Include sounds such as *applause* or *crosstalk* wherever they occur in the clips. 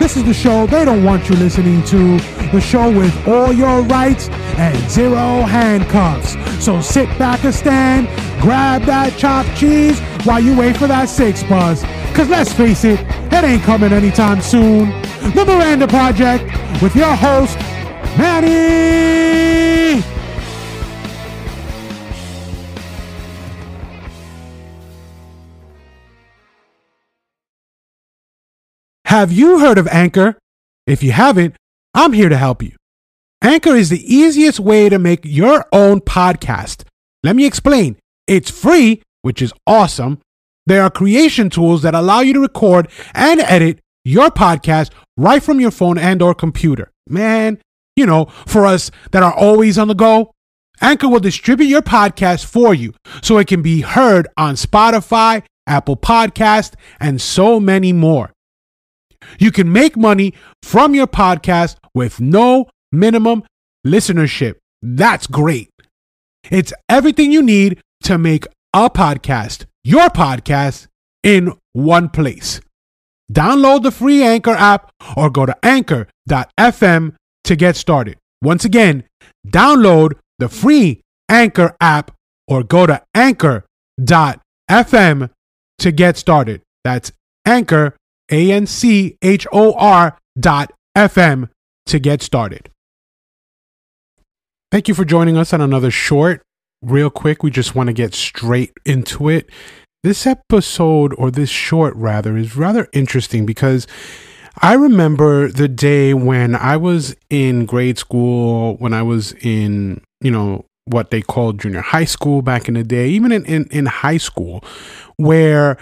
This is the show they don't want you listening to. The show with all your rights and zero handcuffs. So sit back and stand, grab that chopped cheese while you wait for that six buzz. Cause let's face it, it ain't coming anytime soon. The Miranda Project with your host, Manny. Have you heard of Anchor? If you haven't, I'm here to help you. Anchor is the easiest way to make your own podcast. Let me explain. It's free, which is awesome. There are creation tools that allow you to record and edit your podcast right from your phone and or computer. Man, you know, for us that are always on the go, Anchor will distribute your podcast for you so it can be heard on Spotify, Apple Podcast, and so many more. You can make money from your podcast with no minimum listenership. That's great. It's everything you need to make a podcast, your podcast, in one place. Download the free Anchor app or go to anchor.fm to get started. Once again, download the free Anchor app or go to anchor.fm to get started. That's Anchor, A N C H O R dot FM to get started. Thank you for joining us on another short. Real quick, we just want to get straight into it. This episode, or this short rather, is rather interesting because I remember the day when I was in grade school, when I was in, you know, what they called junior high school back in the day, even in, in, in high school, where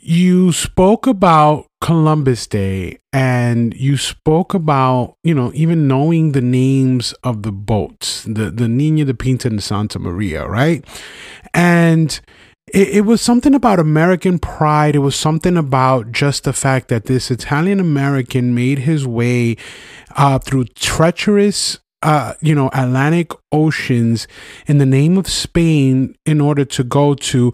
you spoke about Columbus Day and you spoke about, you know, even knowing the names of the boats, the, the Nina, the Pinta, and the Santa Maria, right? And it, it was something about American pride. It was something about just the fact that this Italian American made his way uh, through treacherous uh, you know, Atlantic oceans in the name of Spain in order to go to,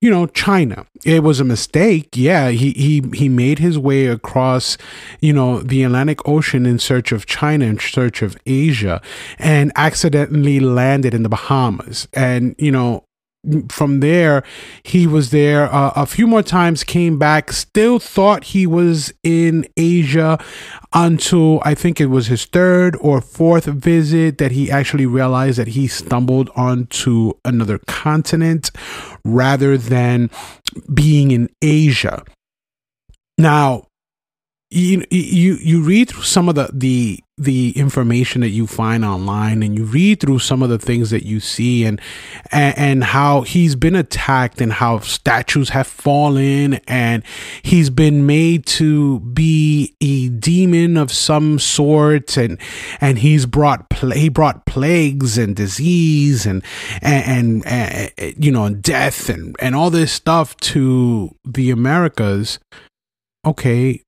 you know, China. It was a mistake. Yeah, he he he made his way across, you know, the Atlantic Ocean in search of China, in search of Asia, and accidentally landed in the Bahamas. And you know, from there, he was there uh, a few more times, came back, still thought he was in Asia until I think it was his third or fourth visit that he actually realized that he stumbled onto another continent rather than being in Asia. Now, you you you read through some of the the the information that you find online and you read through some of the things that you see and, and and how he's been attacked and how statues have fallen and he's been made to be a demon of some sort and and he's brought he brought plagues and disease and and, and, and you know death and and all this stuff to the Americas. Okay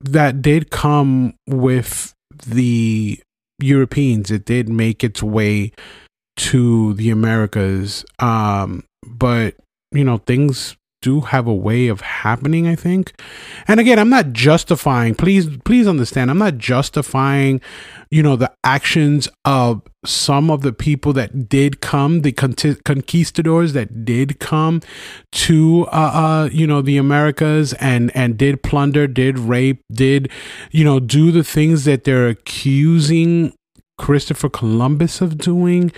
that did come with the Europeans. It did make its way to the Americas. Um, but you know, things do have a way of happening, I think. And again, I'm not justifying, please, please understand, I'm not justifying, you know, the actions of some of the people that did come, the conquistadors that did come to, uh, uh, you know, the Americas and, and did plunder, did rape, did, you know, do the things that they're accusing Christopher Columbus of doing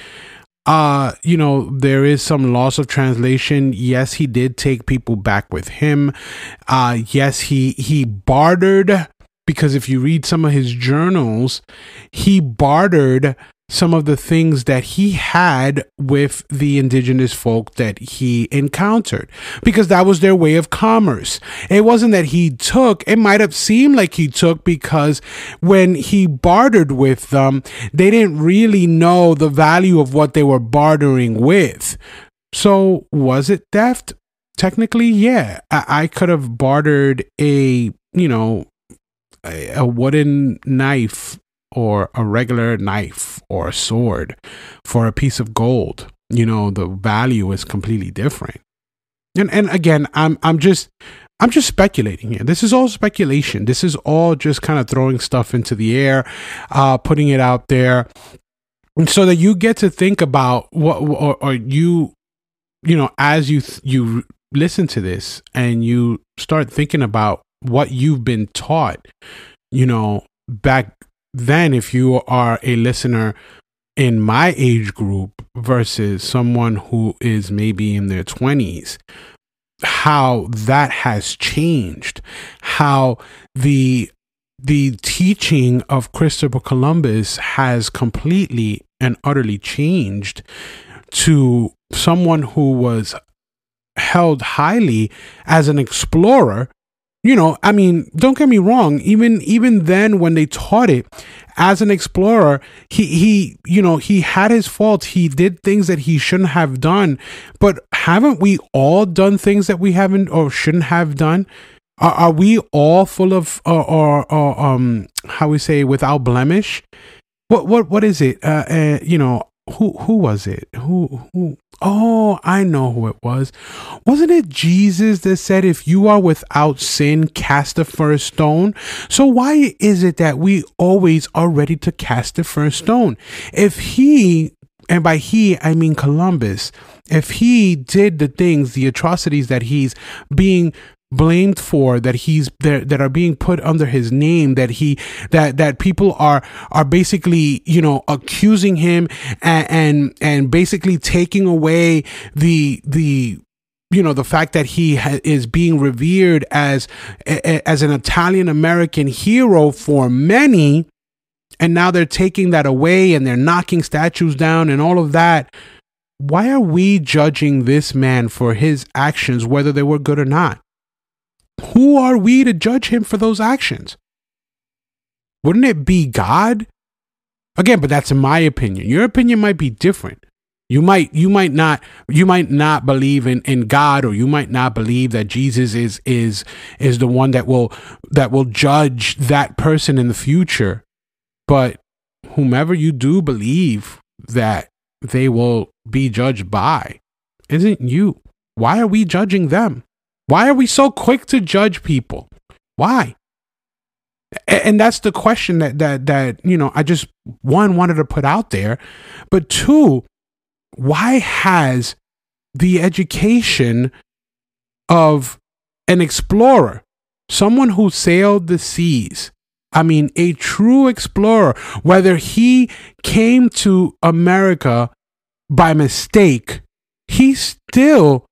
uh you know there is some loss of translation. Yes he did take people back with him. Uh yes he he bartered because if you read some of his journals he bartered some of the things that he had with the indigenous folk that he encountered because that was their way of commerce. It wasn't that he took, it might have seemed like he took because when he bartered with them, they didn't really know the value of what they were bartering with. So was it theft? Technically, yeah. I, I could have bartered a, you know, a, a wooden knife or a regular knife or a sword for a piece of gold you know the value is completely different and and again i'm i'm just I'm just speculating here. This is all speculation. This is all just kind of throwing stuff into the air, uh, putting it out there, so that you get to think about what, or, or you, you know, as you th- you listen to this and you start thinking about what you've been taught, you know, back then, if you are a listener in my age group versus someone who is maybe in their 20s how that has changed. How the the teaching of Christopher Columbus has completely and utterly changed to someone who was held highly as an explorer you know i mean don't get me wrong even even then when they taught it as an explorer he he you know he had his faults. He did things that he shouldn't have done. But haven't we all done things that we haven't or shouldn't have done? Are, are we all full of or, or, or um how we say without blemish? What what what is it? Uh, uh you know who who was it? Who who? Oh, I know who it was. Wasn't it Jesus that said, "If you are without sin, cast the first stone"? So why is it that we always are ready to cast the first stone? If he, and by he I mean Columbus, if he did the things, the atrocities that he's being blamed for that he's there that are being put under his name that he that that people are are basically you know accusing him and and, and basically taking away the the you know the fact that he ha- is being revered as as an Italian American hero for many and now they're taking that away and they're knocking statues down and all of that. Why are we judging this man for his actions whether they were good or not who are we to judge him for those actions? Wouldn't it be God? Again, but that's in my opinion. Your opinion might be different. You might you might not you might not believe in, in God or you might not believe that Jesus is is is the one that will that will judge that person in the future. But whomever you do believe that they will be judged by isn't you. Why are we judging them? Why are we so quick to judge people? Why? And that's the question that that that you know I just one wanted to put out there, but two, why has the education of an explorer, someone who sailed the seas, I mean, a true explorer, whether he came to America by mistake, he still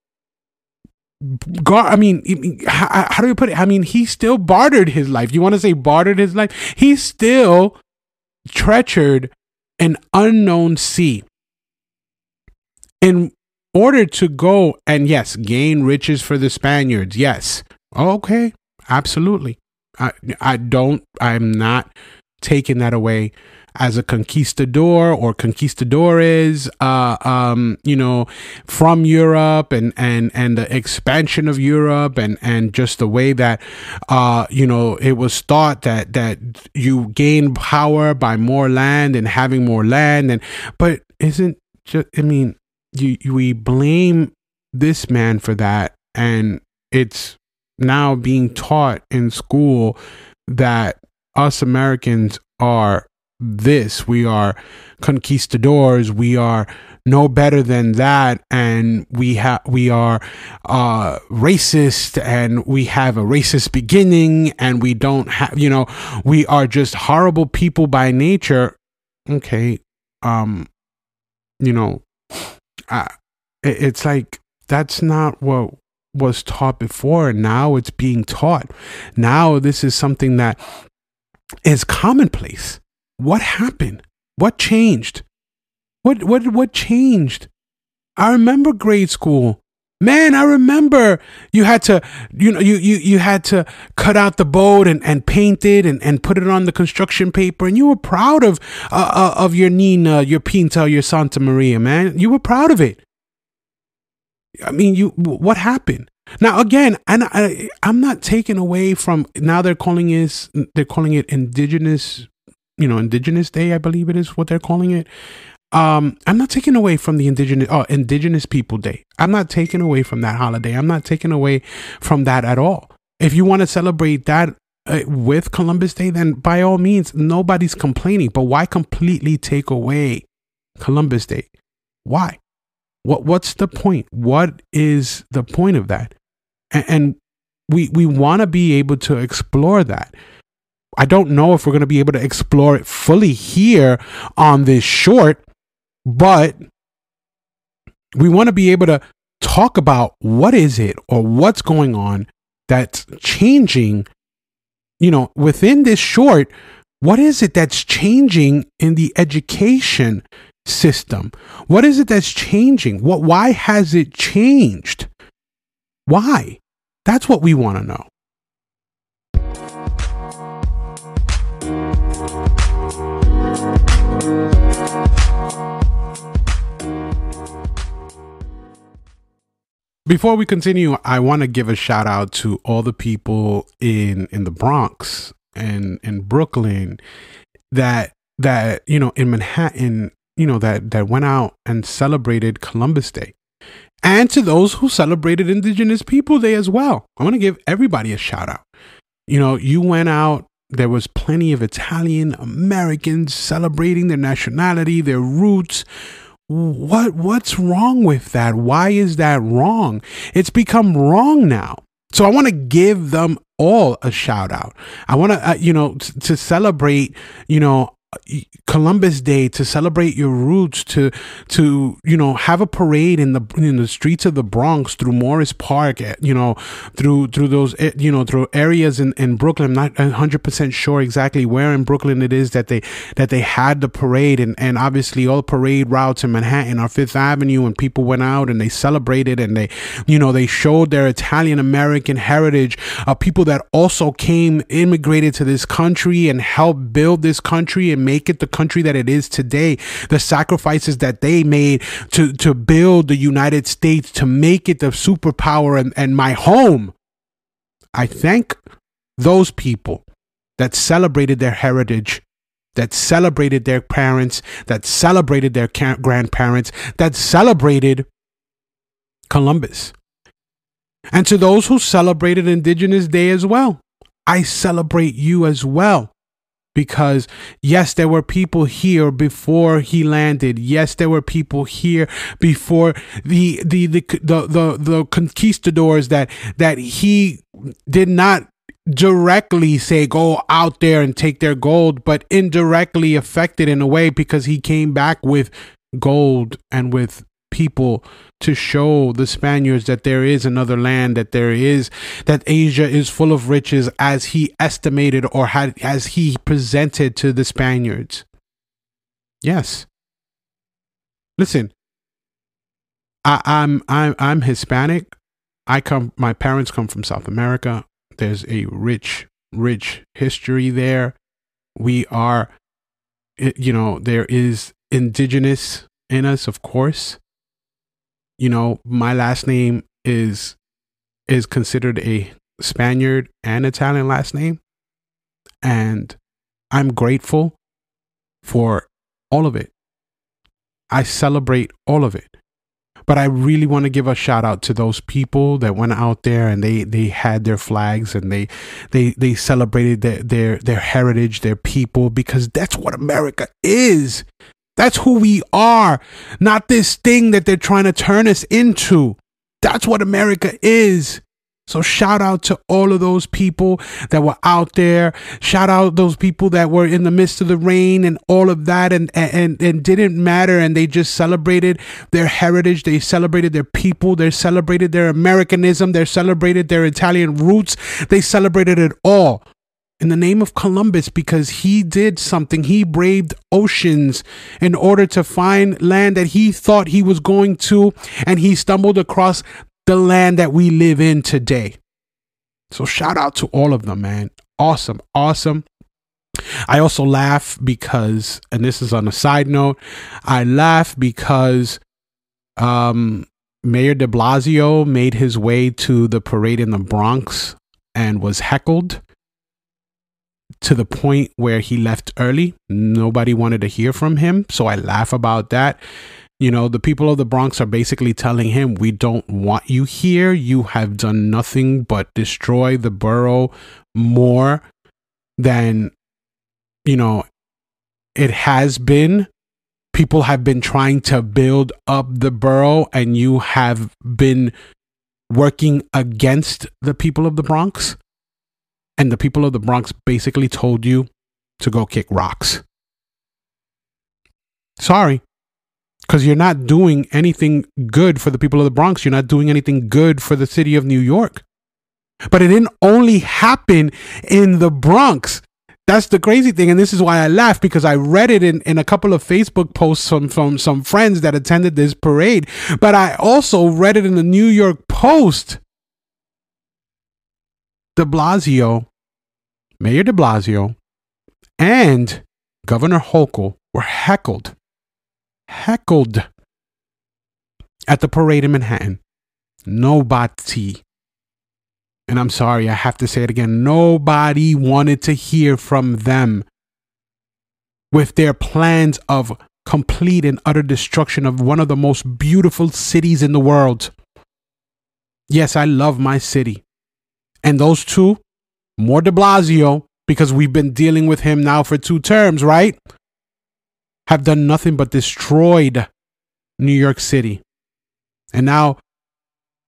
I mean, how, how do you put it? I mean, he still bartered his life. You want to say bartered his life? He still treachered an unknown sea in order to go and yes, gain riches for the Spaniards. Yes. Okay. Absolutely. I, I don't, I'm not taking that away as a conquistador or conquistadores, uh, um, you know, from Europe and, and, and the expansion of Europe and, and just the way that, uh, you know, it was thought that, that you gain power by more land and having more land. And, but isn't just, I mean, you, we blame this man for that. And it's now being taught in school that us Americans are this. We are conquistadors. We are no better than that, and we have we are uh, racist, and we have a racist beginning, and we don't have you know we are just horrible people by nature. Okay, um, you know, it, it's like that's not what was taught before. And now it's being taught. Now this is something that is commonplace what happened? What changed? What what what changed? I remember grade school. Man, I remember you had to, you know, you, you, you had to cut out the boat and, and paint it and, and put it on the construction paper. And you were proud of, uh, uh, of your Nina, your Pinta, your Santa Maria, man. You were proud of it. I mean, you, what happened? Now, again, and I, I'm not taking away from, now they're calling it, they're calling it indigenous you know, Indigenous Day, I believe it is what they're calling it. Um, I'm not taking away from the indigenous, oh, Indigenous People Day. I'm not taking away from that holiday. I'm not taking away from that at all. If you want to celebrate that uh, with Columbus Day, then by all means, nobody's complaining. But why completely take away Columbus Day? Why? What What's the point? What is the point of that? And, and we we want to be able to explore that. I don't know if we're going to be able to explore it fully here on this short, but we want to be able to talk about what is it or what's going on that's changing you know, within this short, what is it that's changing in the education system? What is it that's changing? What why has it changed? Why? That's what we want to know. Before we continue, I want to give a shout out to all the people in in the Bronx and in Brooklyn that that you know in Manhattan, you know that that went out and celebrated Columbus Day. And to those who celebrated Indigenous People Day as well. I want to give everybody a shout out. You know, you went out there was plenty of Italian Americans celebrating their nationality, their roots, what what's wrong with that? Why is that wrong? It's become wrong now. So I want to give them all a shout out. I want to, uh, you know, t- to celebrate, you know, Columbus Day to celebrate your roots to to you know have a parade in the in the streets of the Bronx through Morris Park eh, you know through through those eh, you know through areas in, in Brooklyn. I'm not 100% sure exactly where in Brooklyn it is that they that they had the parade. And and obviously all parade routes in Manhattan are Fifth Avenue and people went out and they celebrated and they you know they showed their Italian American heritage uh, people that also came immigrated to this country and helped build this country and make it the country that it is today, the sacrifices that they made to, to build the United States, to make it the superpower and, and my home. I thank those people that celebrated their heritage, that celebrated their parents, that celebrated their grandparents, that celebrated Columbus. And to those who celebrated Indigenous Day as well, I celebrate you as well because yes there were people here before he landed. Yes there were people here before the the the the the, the conquistadors that that he did not directly say go out there and take their gold but indirectly affected in a way because he came back with gold and with people to show the Spaniards that there is another land, that there is, that Asia is full of riches as he estimated or had, as he presented to the Spaniards. Yes. Listen, I, I'm, I'm, I'm Hispanic. I come, my parents come from South America. There's a rich, rich history there. We are, you know, there is indigenous in us, of course you know, my last name is is considered a Spaniard and Italian last name. And I'm grateful for all of it. I celebrate all of it. But I really want to give a shout out to those people that went out there and they they had their flags and they they they celebrated their their their heritage, their people because that's what America is. That's who we are, not this thing that they're trying to turn us into. That's what America is. So shout out to all of those people that were out there. Shout out those people that were in the midst of the rain and all of that and and and didn't matter and they just celebrated their heritage, they celebrated their people, they celebrated their Americanism, they celebrated their Italian roots. They celebrated it all in the name of Columbus because he did something. He braved oceans in order to find land that he thought he was going to, and he stumbled across the land that we live in today. So, shout out to all of them, man. Awesome, awesome. I also laugh because, and this is on a side note, I laugh because um, Mayor de Blasio made his way to the parade in the Bronx and was heckled to the point where he left early. Nobody wanted to hear from him. So I laugh about that. You know, the people of the Bronx are basically telling him, We don't want you here. You have done nothing but destroy the borough more than, you know, it has been. People have been trying to build up the borough, and you have been working against the people of the Bronx. And the people of the Bronx basically told you to go kick rocks. Sorry. Because you're not doing anything good for the people of the Bronx. You're not doing anything good for the city of New York. But it didn't only happen in the Bronx. That's the crazy thing. And this is why I laugh because I read it in, in a couple of Facebook posts from, from some friends that attended this parade. But I also read it in the New York Post. De Blasio, Mayor de Blasio, and Governor Hochul were heckled heckled at the parade in Manhattan. Nobody, and I'm sorry, I have to say it again, nobody wanted to hear from them with their plans of complete and utter destruction of one of the most beautiful cities in the world. Yes, I love my city. And those two, more de Blasio, because we've been dealing with him now for two terms, right? have done nothing but destroyed New York City. And now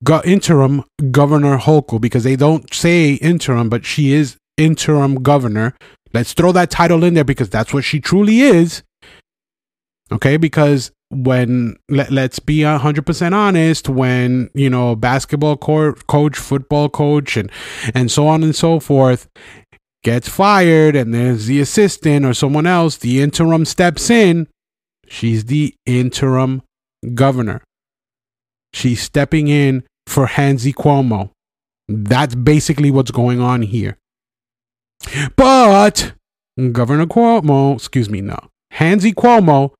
go- interim Governor Hochul, because they don't say interim, but she is interim governor. Let's throw that title in there because that's what she truly is. Okay, because when let, let's be 100% honest when you know basketball coach football coach and and so on and so forth gets fired and there's the assistant or someone else, the interim steps in. She's the interim governor. She's stepping in for Handsy Cuomo. That's basically what's going on here. But Governor Cuomo, excuse me, no, Handsy Cuomo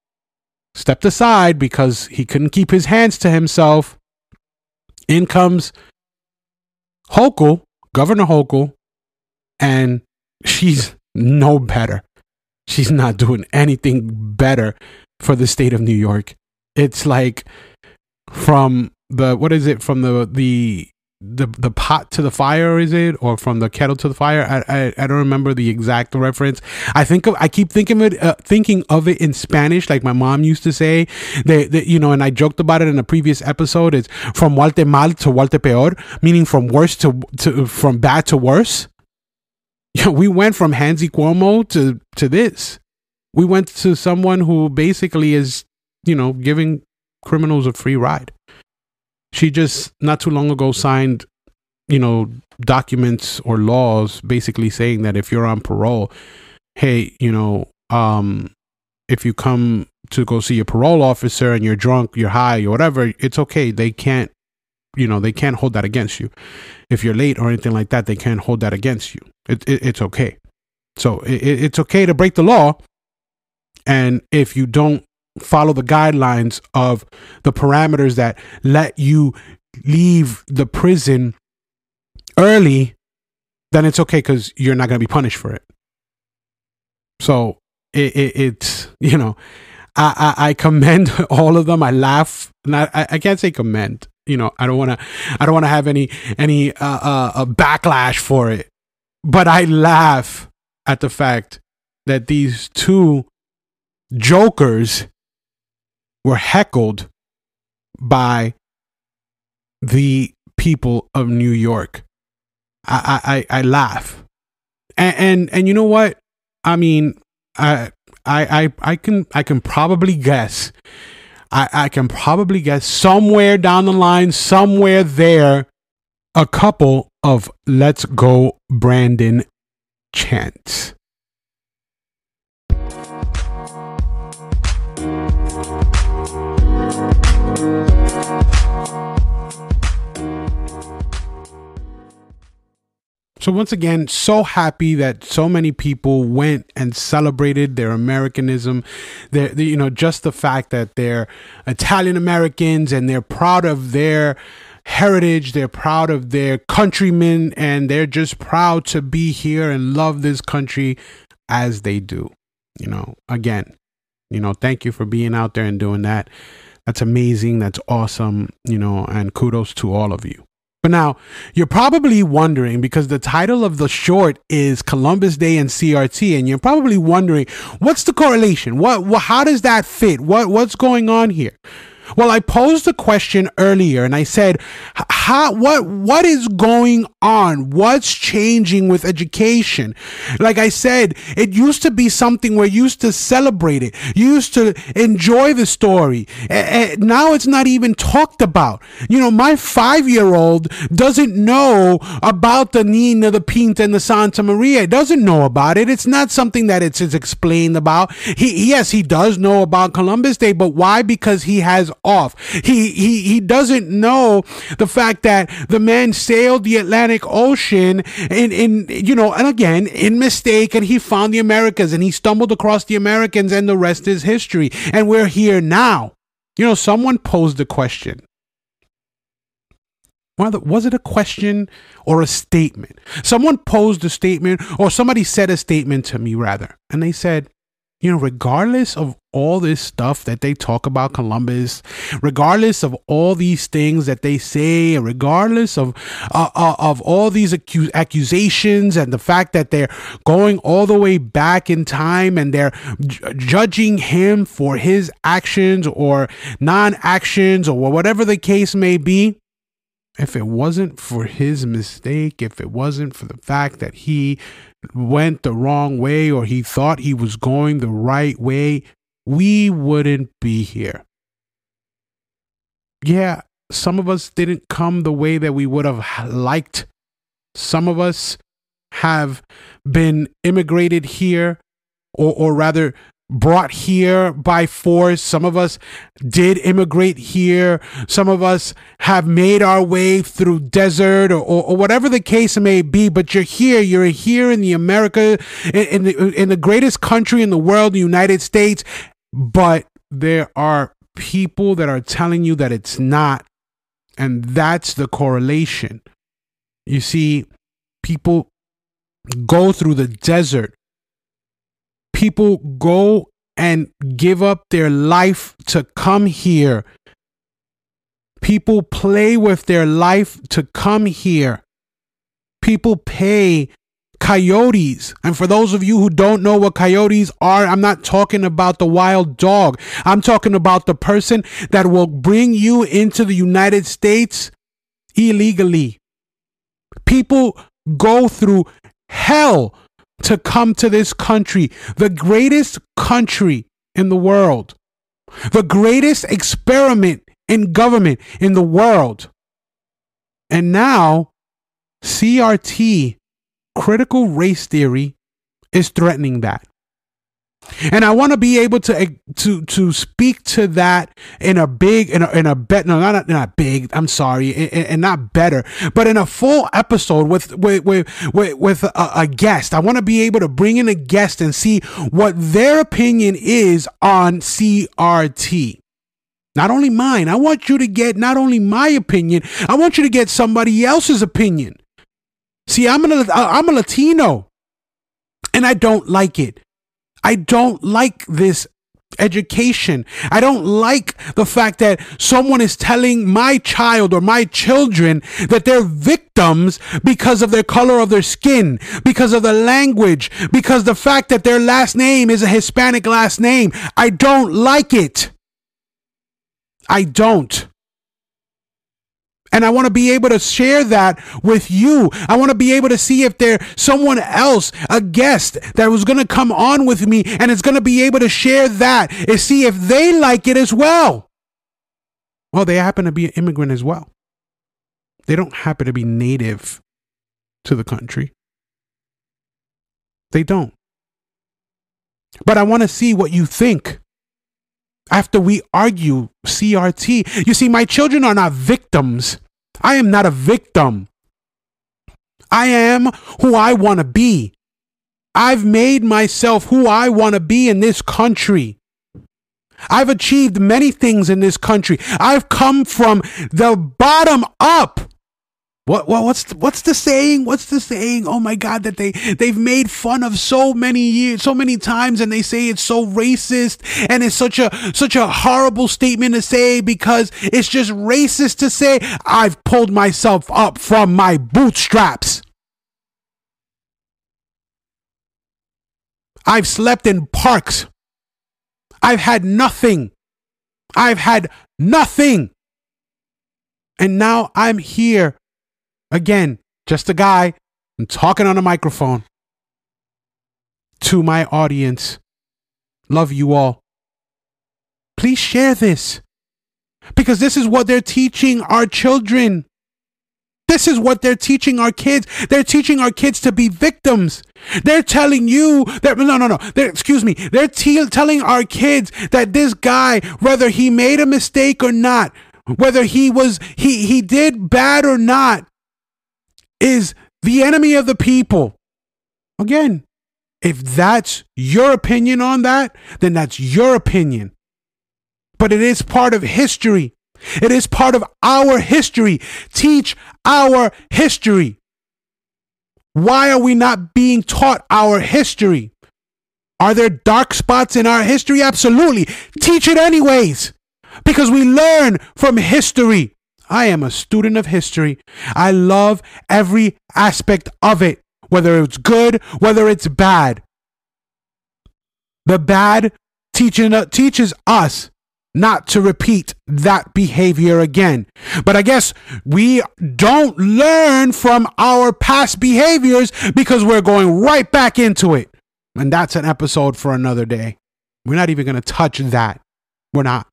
stepped aside because he couldn't keep his hands to himself. In comes Hochul, Governor Hochul, and she's no better. She's not doing anything better for the state of New York. It's like from the what is it from the the the the pot to the fire is it? Or from the kettle to the fire? I, I i, don't remember the exact reference. I think of i keep thinking of it uh, thinking of it in spanish like my mom used to say. That you know and i joked about it in a previous episode. It's from Guatemala to Guatepeor meaning from worse to to from bad to worse. Yeah, *laughs* we went from Handsy Cuomo to to this. We went to someone who basically is, you know, giving criminals a free ride. She just not too long ago signed, you know, documents or laws basically saying that if you're on parole, hey, you know, um, if you come to go see a parole officer and you're drunk, you're high, or whatever, it's okay. They can't, you know, they can't hold that against you. If you're late or anything like that, they can't hold that against you. It, it, it's okay. So it, it's okay to break the law. And if you don't follow the guidelines of the parameters that let you leave the prison early, then it's okay because you're not going to be punished for it. So it, it, it's, *laughs* you know, I, I, I, commend *laughs* all of them. I laugh. Not, I, I can't say commend. You know, I don't want to. I don't want to have any any uh, uh, a backlash for it but I laugh at the fact that these two jokers were heckled by the people of New York. I I, I laugh, and, and and you know what? I mean, I I I I can I can probably guess. I, I can probably guess somewhere down the line, somewhere there, a couple of Let's Go Brandon chants. So once again, so happy that so many people went and celebrated their Americanism. Their, you know, just the fact that they're Italian Americans and they're proud of their heritage. They're proud of their countrymen and they're just proud to be here and love this country as they do. You know, again, you know, thank you for being out there and doing that. That's amazing. That's awesome. You know, and kudos to all of you. But now you're probably wondering because the title of the short is Columbus Day and CRT, and you're probably wondering what's the correlation? What, what how does that fit? What what's going on here? Well, I posed a question earlier and I said, how, what, what is going on? What's changing with education? Like I said, it used to be something where you used to celebrate it. You used to enjoy the story. And now it's not even talked about. You know, my five year old doesn't know about the Nina, the Pinta, and the Santa Maria. Doesn't know about it. It's not something that it's, it's explained about. He, yes, he does know about Columbus Day, but why? Because he has off. He he he doesn't know the fact that the man sailed the Atlantic Ocean in in you know, and again in mistake, and he found the Americas, and he stumbled across the Americans, and the rest is history. And we're here now. You know, someone posed a question. Was it a question or a statement? Someone posed a statement, or somebody said a statement to me, rather, and they said, you know, regardless of all this stuff that they talk about Columbus, regardless of all these things that they say, regardless of uh, uh, of all these accu- accusations and the fact that they're going all the way back in time and they're j- judging him for his actions or non-actions or whatever the case may be, if it wasn't for his mistake, if it wasn't for the fact that he went the wrong way or he thought he was going the right way, we wouldn't be here. Yeah, some of us didn't come the way that we would have liked. Some of us have been immigrated here, or, or rather, brought here by force. Some of us did immigrate here. Some of us have made our way through desert or, or, or, whatever the case may be. But you're here. You're here in the America, in, in the in the greatest country in the world, the United States. But there are people that are telling you that it's not, and that's the correlation. You see, people go through the desert people go and give up their life to come here. People play with their life to come here. People pay coyotes. And for those of you who don't know what coyotes are, I'm not talking about the wild dog. I'm talking about the person that will bring you into the United States illegally. People go through hell to come to this country, the greatest country in the world, the greatest experiment in government in the world. And now, CRT, critical race theory, is threatening that. And I want to be able to eh, to to speak to that in a big in a, in a bet no not not big I'm sorry and not better but in a full episode with with with with, with a, a guest. I want to be able to bring in a guest and see what their opinion is on CRT not only mine I want you to get not only my opinion I want you to get somebody else's opinion. See I'm a I'm a Latino and I don't like it I don't like this education. I don't like the fact that someone is telling my child or my children that they're victims because of their color of their skin, because of the language, because the fact that their last name is a Hispanic last name. I don't like it. I don't. And I want to be able to share that with you. I want to be able to see if there's someone else, a guest that was going to come on with me and is going to be able to share that and see if they like it as well. Well, they happen to be an immigrant as well. They don't happen to be native to the country. They don't. But I want to see what you think after we argue CRT. You see, my children are not victims. I am not a victim. I am who I want to be. I've made myself who I want to be in this country. I've achieved many things in this country. I've come from the bottom up. What, what what's the, what's the saying? What's the saying? Oh my God, that they they've made fun of so many years, so many times, and they say it's so racist and it's such a such a horrible statement to say because it's just racist to say. I've pulled myself up from my bootstraps. I've slept in parks. I've had nothing. I've had nothing. And now I'm here Again, just a guy. I'm talking on a microphone to my audience. Love you all. Please share this because this is what they're teaching our children. This is what they're teaching our kids. They're teaching our kids to be victims. They're telling you that, no, no, no, they're, excuse me. They're te- telling our kids that this guy, whether he made a mistake or not, whether he was, he, he did bad or not, is the enemy of the people. Again, if that's your opinion on that, then that's your opinion. But it is part of history. It is part of our history. Teach our history. Why are we not being taught our history? Are there dark spots in our history? Absolutely. Teach it anyways. Because we learn from history. I am a student of history. I love every aspect of it, whether it's good, whether it's bad. The bad teaching, uh, teaches us not to repeat that behavior again. But I guess we don't learn from our past behaviors because we're going right back into it. And that's an episode for another day. We're not even going to touch that. We're not.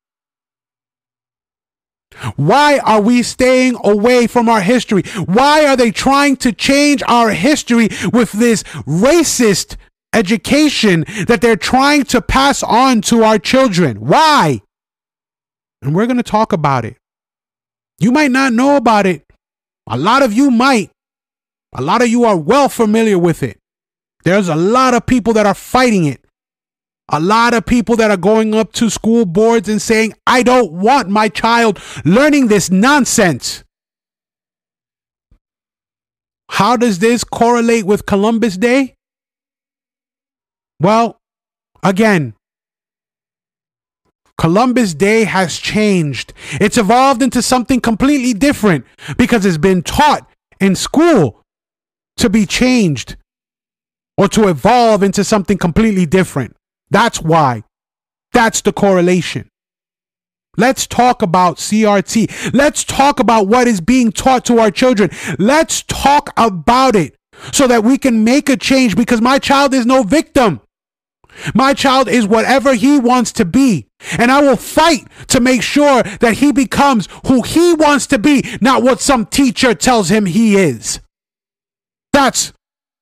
Why are we staying away from our history? Why are they trying to change our history with this racist education that they're trying to pass on to our children? Why? And we're going to talk about it. You might not know about it. A lot of you might. A lot of you are well familiar with it. There's a lot of people that are fighting it. A lot of people that are going up to school boards and saying, I don't want my child learning this nonsense. How does this correlate with Columbus Day? Well, again, Columbus Day has changed. It's evolved into something completely different because it's been taught in school to be changed or to evolve into something completely different. That's why. That's the correlation. Let's talk about CRT. Let's talk about what is being taught to our children. Let's talk about it so that we can make a change because my child is no victim. My child is whatever he wants to be. And I will fight to make sure that he becomes who he wants to be, not what some teacher tells him he is. That's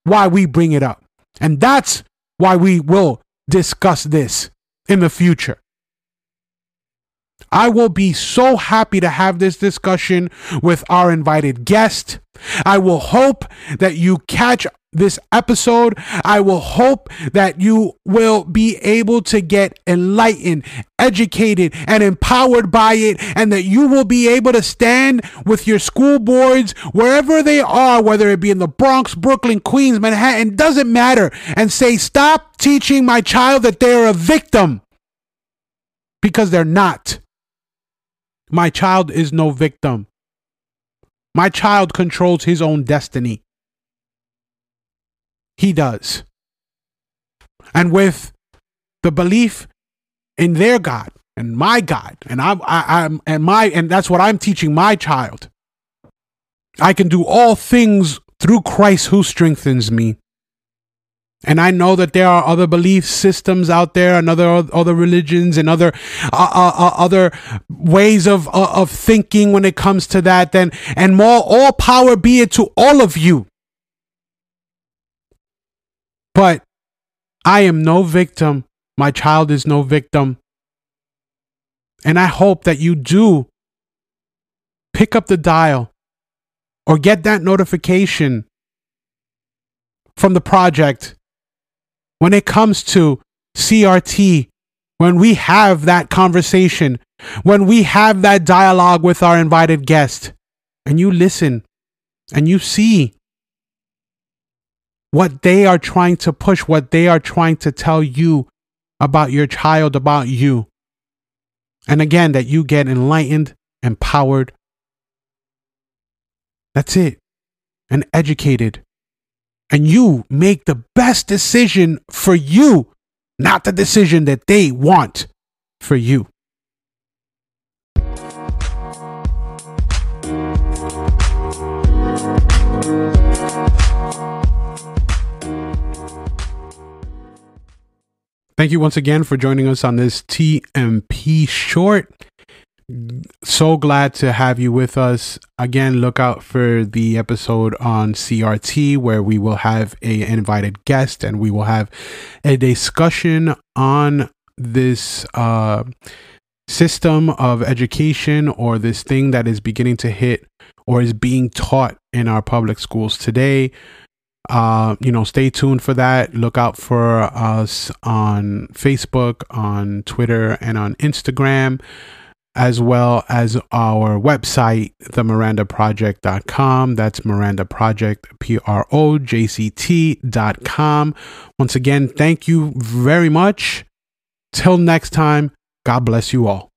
why we bring it up. And that's why we will discuss this in the future. I will be so happy to have this discussion with our invited guest. I will hope that you catch this episode. I will hope that you will be able to get enlightened, educated, and empowered by it, and that you will be able to stand with your school boards wherever they are, whether it be in the Bronx, Brooklyn, Queens, Manhattan, doesn't matter, and say, Stop teaching my child that they're a victim because they're not. My child is no victim. My child controls his own destiny. He does. And with the belief in their God and my God, and I'm, I, am and my, and that's what I'm teaching my child. I can do all things through Christ who strengthens me. And I know that there are other belief systems out there, and other other religions, and other uh, uh, uh, other ways of uh, of thinking when it comes to that. Then, and more, all power be it to all of you. But I am no victim. My child is no victim. And I hope that you do pick up the dial or get that notification from the project when it comes to CRT, when we have that conversation, when we have that dialogue with our invited guest, and you listen and you see what they are trying to push, what they are trying to tell you about your child, about you. And again, that you get enlightened, empowered. That's it. And educated. And you make the best decision for you, not the decision that they want for you. Thank you once again for joining us on this TMP short. So glad to have you with us. Again, look out for the episode on CRT where we will have a invited guest and we will have a discussion on this uh, system of education or this thing that is beginning to hit or is being taught in our public schools today uh, you know, stay tuned for that. Look out for us on Facebook, on Twitter, and on Instagram, as well as our website, themirandaproject.com. That's Miranda Project, P R O J C T.com. Once again, thank you very much. Till next time, God bless you all.